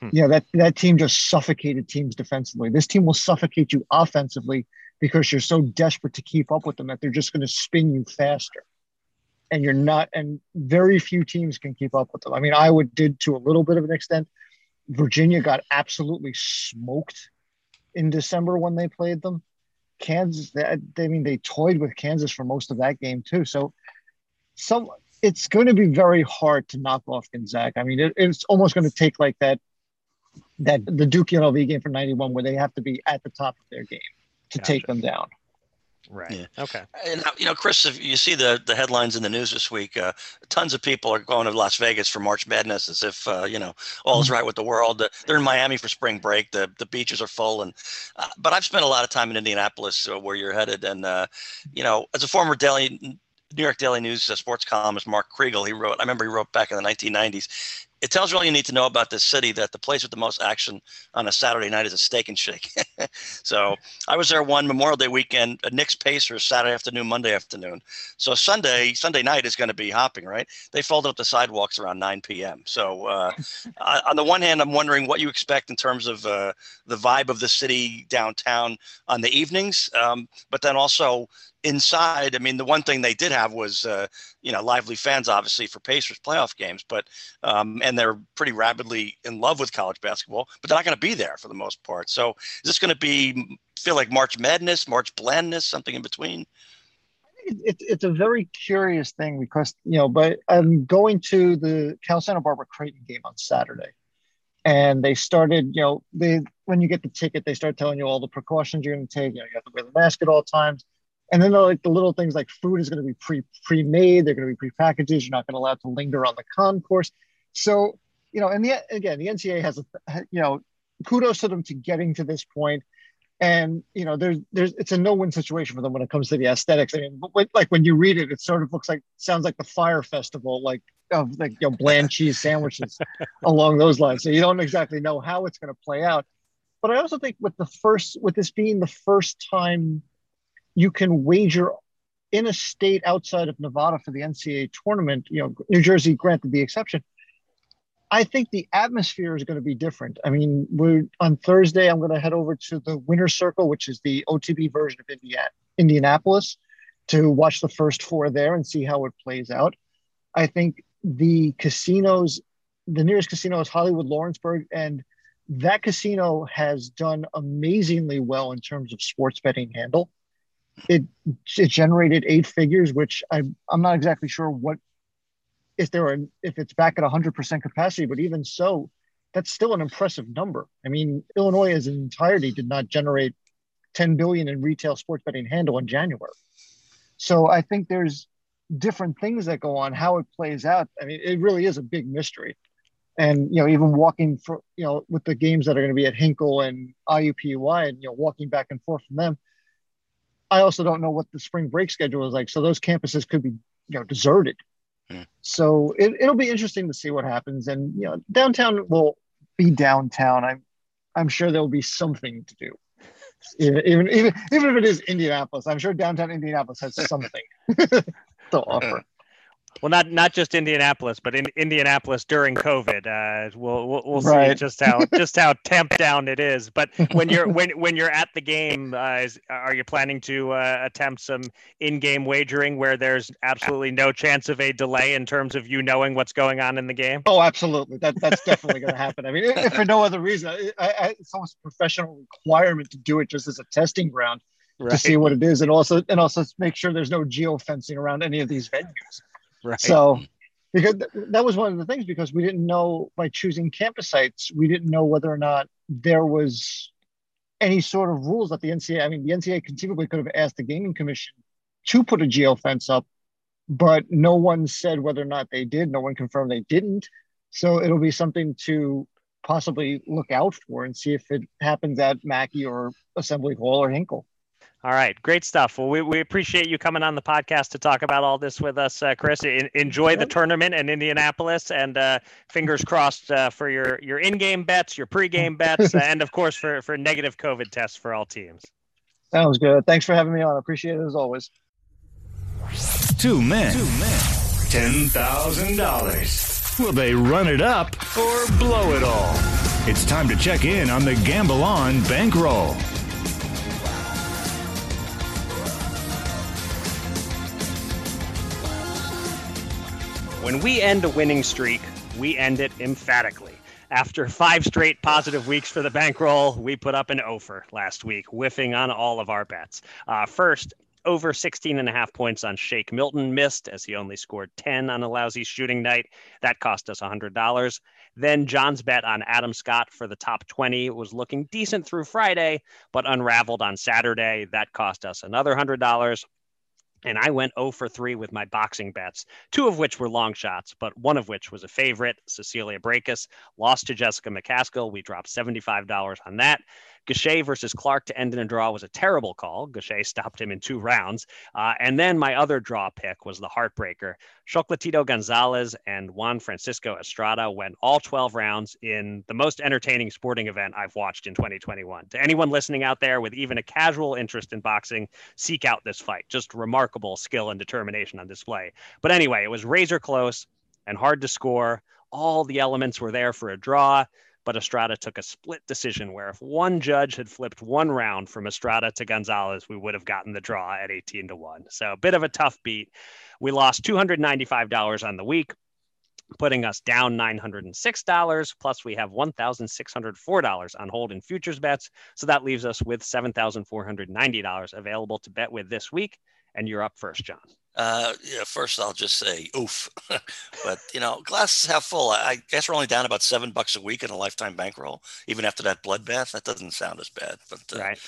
Hmm. Yeah, that, that team just suffocated teams defensively. This team will suffocate you offensively because you're so desperate to keep up with them that they're just going to spin you faster. And you're not, and very few teams can keep up with them. I mean, Iowa did to a little bit of an extent. Virginia got absolutely smoked in December when they played them. Kansas, they, I mean, they toyed with Kansas for most of that game too. So, some it's going to be very hard to knock off Gonzaga. I mean, it, it's almost going to take like that that the Duke UNLV game for '91 where they have to be at the top of their game to gotcha. take them down. Right. Yeah. Okay. And you know, Chris, if you see the the headlines in the news this week, uh, tons of people are going to Las Vegas for March Madness as if uh, you know all is mm-hmm. right with the world. Uh, they're in Miami for spring break. The the beaches are full, and uh, but I've spent a lot of time in Indianapolis, uh, where you're headed, and uh, you know, as a former Daily New York Daily News sports columnist, Mark Kriegel, he wrote. I remember he wrote back in the 1990s it tells you all you need to know about this city that the place with the most action on a Saturday night is a steak and shake. (laughs) so I was there one Memorial Day weekend, a Knicks Pacers Saturday afternoon, Monday afternoon. So Sunday, Sunday night is going to be hopping, right? They folded up the sidewalks around 9 p.m. So uh, (laughs) on the one hand, I'm wondering what you expect in terms of uh, the vibe of the city downtown on the evenings, um, but then also inside, I mean, the one thing they did have was, uh, you know, lively fans, obviously, for Pacers playoff games, but, um, and they're pretty rapidly in love with college basketball, but they're not going to be there for the most part. So is this going to be, feel like March Madness, March Blandness, something in between? It, it's a very curious thing because, you know, but I'm going to the Cal Santa Barbara Creighton game on Saturday. And they started, you know, they when you get the ticket, they start telling you all the precautions you're going to take. You know, you have to wear the mask at all times And then like the little things like food is going to be pre pre made, they're going to be prepackaged. You're not going to allow it to linger on the concourse. So you know, and the again, the NCAA has a you know, kudos to them to getting to this point. And you know, there's there's it's a no-win situation for them when it comes to the aesthetics. I mean, like when you read it, it sort of looks like sounds like the Fyre Festival, like of like you know bland cheese sandwiches (laughs) along those lines. So you don't exactly know how it's going to play out. But I also think with the first, with this being the first time you can wager in a state outside of Nevada for the NCAA tournament, you know, New Jersey granted the exception. I think the atmosphere is going to be different. I mean, we're on Thursday. I'm going to head over to the Winner's Circle, which is the OTB version of Indiana, Indianapolis, to watch the first four there and see how it plays out. I think the casinos, the nearest casino is Hollywood Lawrenceburg, and that casino has done amazingly well in terms of sports betting handle. It it generated eight figures, which I I'm not exactly sure what if there are if it's back at 100 percent capacity, but even so, that's still an impressive number. I mean, Illinois as an entirety did not generate 10 billion in retail sports betting handle in January. So I think there's different things that go on. How it plays out, I mean, it really is a big mystery and you know even walking for you know with the games that are going to be at Hinkle and IUPUI and you know walking back and forth from them I also don't know what the spring break schedule is like so those campuses could be you know deserted. Hmm. so it, it'll be interesting to see what happens and you know downtown will be downtown. I'm I'm sure there'll be something to do. Even even even, even if it is Indianapolis I'm sure downtown Indianapolis has something (laughs) to offer well, not not just Indianapolis, but in Indianapolis during COVID. Uh, we'll we'll, we'll right. see just how (laughs) just how tamped down it is. But when you're when when you're at the game, uh, is, are you planning to uh, attempt some in-game wagering where there's absolutely no chance of a delay in terms of you knowing what's going on in the game? Oh, absolutely. That that's definitely going to happen. I mean, if for no other reason, I, I, it's almost a professional requirement to do it just as a testing ground. Right. To see what it is, and also and also make sure there's no geofencing around any of these venues. (laughs) Right. So because that was one of the things because we didn't know by choosing campus sites, we didn't know whether or not there was any sort of rules that the NCAA, I mean, the NCAA conceivably could have asked the gaming commission to put a geo fence up, but no one said whether or not they did. No one confirmed they didn't. So it'll be something to possibly look out for and see if it happens at Mackey or Assembly Hall or Hinkle. All right, great stuff. Well, we, we appreciate you coming on the podcast to talk about all this with us, uh, Chris. In, enjoy the tournament in Indianapolis, and uh, fingers crossed uh, for your your in-game bets, your pre-game bets, (laughs) and of course for for negative COVID tests for all teams. Sounds good. Thanks for having me on. Appreciate it as always. Two men, Two men. ten thousand dollars. Will they run it up or blow it all? It's time to check in on the Gamble On bankroll. When we end a winning streak, we end it emphatically. After five straight positive weeks for the bankroll, we put up an offer last week, whiffing on all of our bets. Uh, first, over 16 and a half points on Shake Milton missed as he only scored 10 on a lousy shooting night. That cost us $100. Then John's bet on Adam Scott for the top 20 was looking decent through Friday, but unraveled on Saturday. That cost us another $100 and I went 0 for 3 with my boxing bets, two of which were long shots, but one of which was a favorite. Cecilia Braekhus lost to Jessica McCaskill. We dropped $75 on that. Gausha versus Clark to end in a draw was a terrible call. Gausha stopped him in two rounds. Uh, and then my other draw pick was the heartbreaker. Chocolatito Gonzalez and Juan Francisco Estrada went all 12 rounds in the most entertaining sporting event I've watched in 2021. To anyone listening out there with even a casual interest in boxing, seek out this fight. Just remarkable skill and determination on display. But anyway, it was razor close and hard to score. All the elements were there for a draw but Estrada took a split decision where if one judge had flipped one round from Estrada to Gonzalez, we would have gotten the draw at 18 to 1. So a bit of a tough beat. We lost $295 on the week, putting us down $906. Plus, we have $1,604 on hold in futures bets. So that leaves us with $7,490 available to bet with this week. And you're up first, John. Uh, yeah, first I'll just say oof, (laughs) but you know, glasses half full. I guess we're only down about seven bucks a week in a lifetime bankroll, even after that bloodbath. That doesn't sound as bad, but uh, right.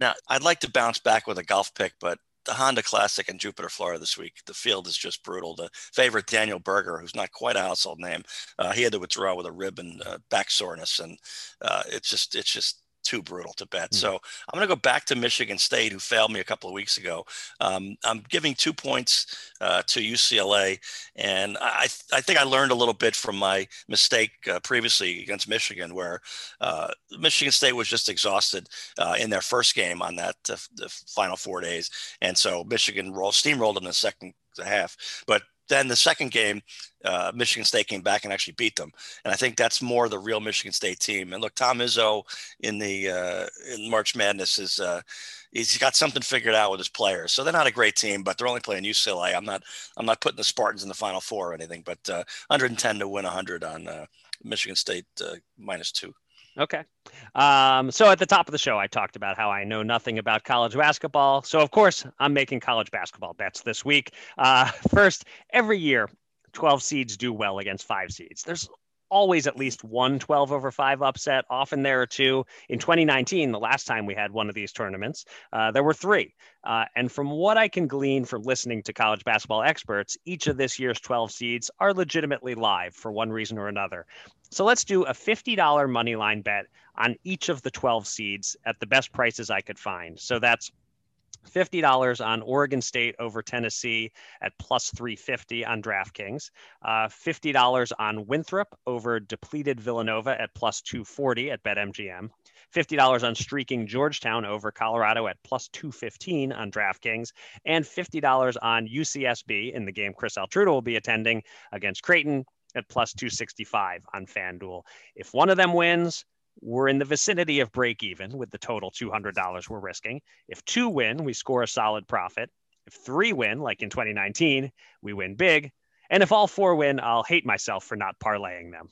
now I'd like to bounce back with a golf pick, but the Honda Classic in Jupiter, Florida this week. The field is just brutal. The favorite Daniel Berger, who's not quite a household name, uh, he had to withdraw with a rib and uh, back soreness, and uh, it's just it's just too brutal to bet. Mm. So I'm going to go back to Michigan State, who failed me a couple of weeks ago. Um, I'm giving two points uh, to UCLA, and I, I think I learned a little bit from my mistake uh, previously against Michigan, where uh, Michigan State was just exhausted uh, in their first game on that uh, the final four days, and so Michigan rolled steamrolled in the second half. But then the second game, uh, Michigan State came back and actually beat them, and I think that's more the real Michigan State team. And look, Tom Izzo in the uh, in March Madness is uh, he's got something figured out with his players. So they're not a great team, but they're only playing UCLA. I'm not I'm not putting the Spartans in the Final Four or anything, but 110 uh, to win 100 on uh, Michigan State uh, minus two. Okay. Um, so at the top of the show, I talked about how I know nothing about college basketball. So, of course, I'm making college basketball bets this week. Uh, (laughs) first, every year, 12 seeds do well against five seeds. There's always at least one 12 over 5 upset. Often there are two. In 2019, the last time we had one of these tournaments, uh, there were three. Uh, and from what I can glean from listening to college basketball experts, each of this year's 12 seeds are legitimately live for one reason or another. So let's do a $50 money line bet on each of the 12 seeds at the best prices I could find. So that's $50 on Oregon State over Tennessee at plus 350 on DraftKings, uh, $50 on Winthrop over depleted Villanova at plus 240 at BetMGM, $50 on streaking Georgetown over Colorado at plus 215 on DraftKings, and $50 on UCSB in the game Chris Altruda will be attending against Creighton at plus 265 on FanDuel. If one of them wins, we're in the vicinity of break even with the total $200 we're risking. If two win, we score a solid profit. If three win, like in 2019, we win big. And if all four win, I'll hate myself for not parlaying them.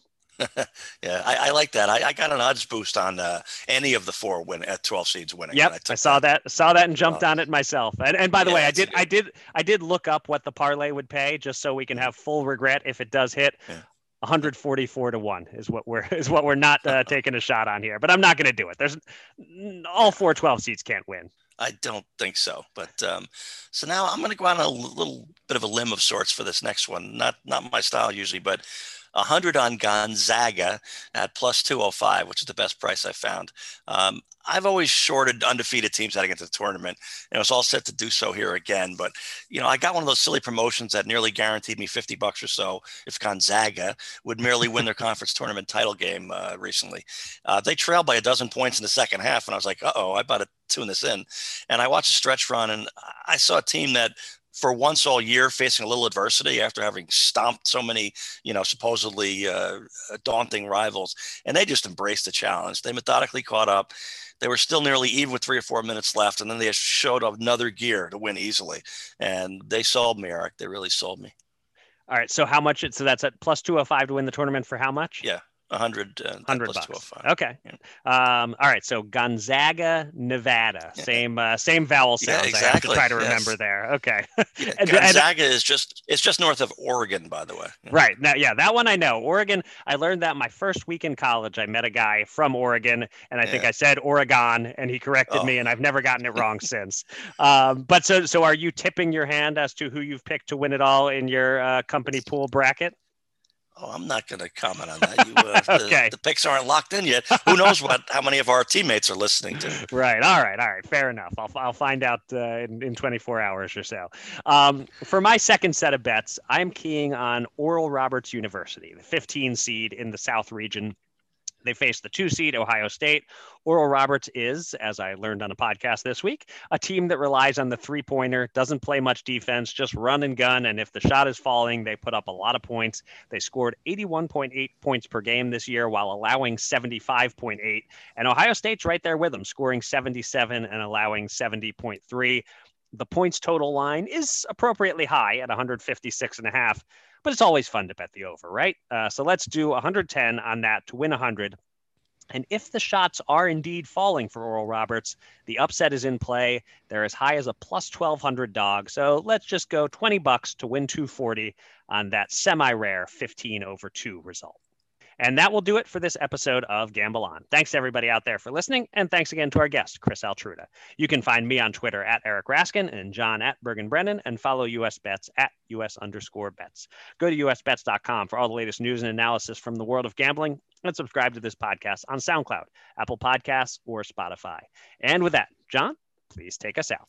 (laughs) yeah, I, I, like that. I, I, got an odds boost on uh, any of the four win at twelve seeds winning. Yep, I, I, saw that. that. saw that and jumped on it myself. And, and by the yeah, way, I did, I did, I did look up what the parlay would pay just so we can have full regret if it does hit. Yeah. 144 to 1 is what we're (laughs) is what we're not uh, (laughs) taking a shot on here but i'm not going to do it there's all four 12 seats can't win i don't think so but um, so now i'm going to go on a little bit of a limb of sorts for this next one not not my style usually but 100 on Gonzaga at plus 205, which is the best price I found. Um, I've always shorted undefeated teams heading into the tournament, and it was all set to do so here again. But you know, I got one of those silly promotions that nearly guaranteed me 50 bucks or so if Gonzaga would merely win their (laughs) conference tournament title game uh, recently. Uh, they trailed by a dozen points in the second half, and I was like, "Uh oh, I better tune this in." And I watched a stretch run, and I saw a team that for once all year facing a little adversity after having stomped so many, you know, supposedly uh, daunting rivals. And they just embraced the challenge. They methodically caught up. They were still nearly even with three or four minutes left. And then they showed another gear to win easily. And they sold me, Eric. They really sold me. All right. So how much? So that's at plus 205 to win the tournament for how much? Yeah. 100, uh, 100 bucks. Okay. Yeah. Um, all right. So Gonzaga, Nevada. Yeah. Same uh, same vowel sounds. Yeah, exactly. I have to try to remember yes. there. Okay. (laughs) And, Gonzaga and, is just it's just north of Oregon, by the way. Right. Now, yeah, that one I know. Oregon. I learned that my first week in college. I met a guy from Oregon, and I think I said Oregon, and he corrected oh. me, and I've never gotten it (laughs) wrong since. Um, but so so are you tipping your hand as to who you've picked to win it all in your uh, company pool bracket? Oh, I'm not going to comment on that. You, uh, (laughs) okay. The, the, picks aren't locked in yet. Who knows what? How many of our teammates are listening to? Right. All right. All right. Fair enough. I'll, I'll find out uh, in, in 24 hours or so. Um, for my second set of bets, I'm keying on Oral Roberts University, the 15 seed in the South region. They face the two seed Ohio State. Oral Roberts is, as I learned on a podcast this week, a team that relies on the three pointer, doesn't play much defense, just run and gun. And if the shot is falling, they put up a lot of points. They scored 81.8 points per game this year while allowing 75.8. And Ohio State's right there with them, scoring 77 and allowing 70.3. The points total line is appropriately high at 156 and a half but it's always fun to bet the over, right? Uh, so let's do 110 on that to win 100. And if the shots are indeed falling for Oral Roberts, the upset is in play. They're as high as a plus 1200 dog. So let's just go 20 bucks to win 240 on that semi rare 15 over 2 result. And that will do it for this episode of Gamble On. Thanks to everybody out there for listening. And thanks again to our guest, Chris Altruda. You can find me on Twitter at Eric Raskin and John at Bergen Brennan and follow US Bets at US underscore bets. Go to usbets.com for all the latest news and analysis from the world of gambling and subscribe to this podcast on SoundCloud, Apple Podcasts, or Spotify. And with that, John, please take us out.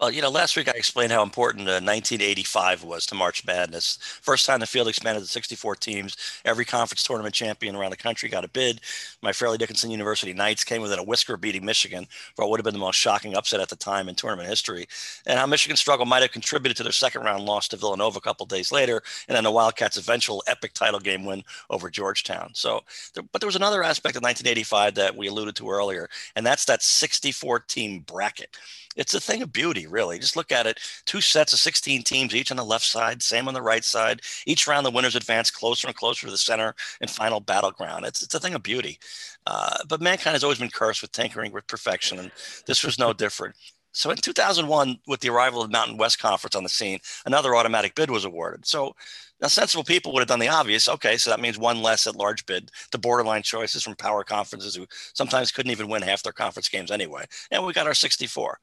Well, you know, last week I explained how important uh, 1985 was to March Madness. First time the field expanded to 64 teams. Every conference tournament champion around the country got a bid. My Fairleigh Dickinson University Knights came within a whisker of beating Michigan for what would have been the most shocking upset at the time in tournament history. And how Michigan's struggle might have contributed to their second round loss to Villanova a couple days later, and then the Wildcats' eventual epic title game win over Georgetown. So, but there was another aspect of 1985 that we alluded to earlier, and that's that 64 team bracket it's a thing of beauty, really. Just look at it. Two sets of 16 teams, each on the left side, same on the right side. Each round, the winners advance closer and closer to the center and final battleground. It's, it's a thing of beauty. Uh, but mankind has always been cursed with tinkering with perfection, and this was no (laughs) different. So in 2001, with the arrival of the Mountain West Conference on the scene, another automatic bid was awarded. So now sensible people would have done the obvious. Okay, so that means one less at large bid. The borderline choices from power conferences who sometimes couldn't even win half their conference games anyway. And we got our 64.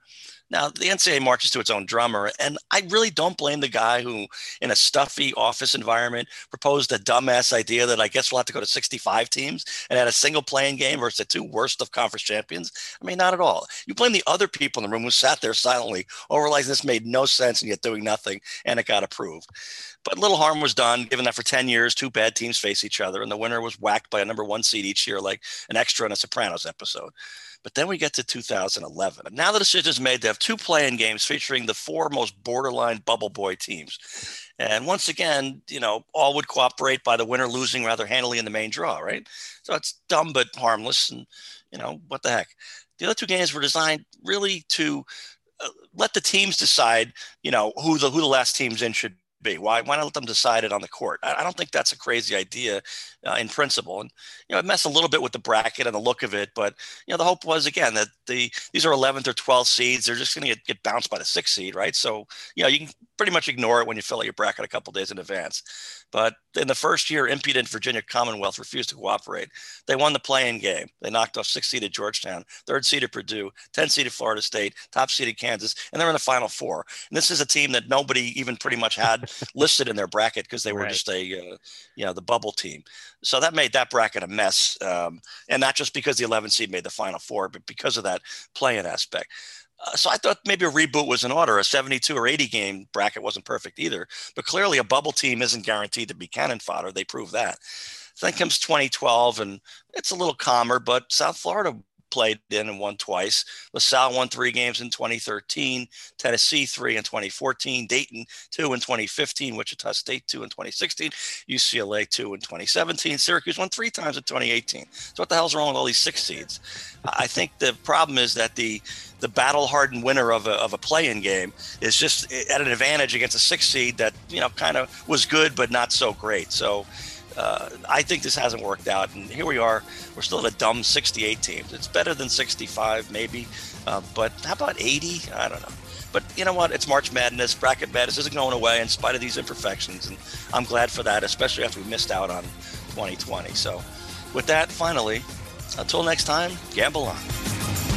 Now, the NCAA marches to its own drummer, and I really don't blame the guy who, in a stuffy office environment, proposed a dumbass idea that I guess we'll have to go to 65 teams and had a single play-in game versus the two worst of conference champions. I mean, not at all. You blame the other people in the room who sat there silently, oh, or realized this made no sense and yet doing nothing, and it got approved. But little harm was done, given that for 10 years, two bad teams face each other, and the winner was whacked by a number one seed each year, like an extra in a Sopranos episode. But then we get to 2011. And now the decision is made to have two play-in games featuring the four most borderline bubble boy teams. And once again, you know, all would cooperate by the winner losing rather handily in the main draw, right? So it's dumb but harmless. And, you know, what the heck? The other two games were designed really to uh, let the teams decide, you know, who the who the last teams in should be? Why, why not let them decide it on the court? I, I don't think that's a crazy idea uh, in principle. And, you know, it messed a little bit with the bracket and the look of it. But, you know, the hope was, again, that the these are 11th or 12th seeds. They're just going to get, bounced by the sixth seed, right? So, you know, you can pretty much ignore it when you fill out your bracket a couple days in advance. But in the first year, impudent Virginia Commonwealth refused to cooperate. They won the play-in game. They knocked off six seeded Georgetown, third seeded Purdue, 10 seeded Florida State, top seeded Kansas, and they're in the final four. And this is a team that nobody even pretty much had (laughs) listed in their bracket because they were right. just a, uh, you know, the bubble team. So that made that bracket a mess. Um, and not just because the 11 seed made the final four, but because of that play-in aspect. Uh, so I thought maybe a reboot was in order. A 72 or 80 game bracket wasn't perfect either. But clearly, a bubble team isn't guaranteed to be cannon fodder. They prove that. Then comes 2012, and it's a little calmer, but South Florida played in and won twice. LaSalle won three games in 2013, Tennessee three in 2014, Dayton two in 2015, Wichita State two in 2016, UCLA two in 2017, Syracuse won three times in 2018. So what the hell's wrong with all these six seeds? I think the problem is that the the battle hardened winner of a, of a play-in game is just at an advantage against a six seed that you know kind of was good but not so great. So uh, I think this hasn't worked out. And here we are. We're still at a dumb 68 teams. It's better than 65, maybe. Uh, but how about 80? I don't know. But you know what? It's March Madness. Bracket Madness isn't going away in spite of these imperfections. And I'm glad for that, especially after we missed out on 2020. So, with that, finally, until next time, gamble on.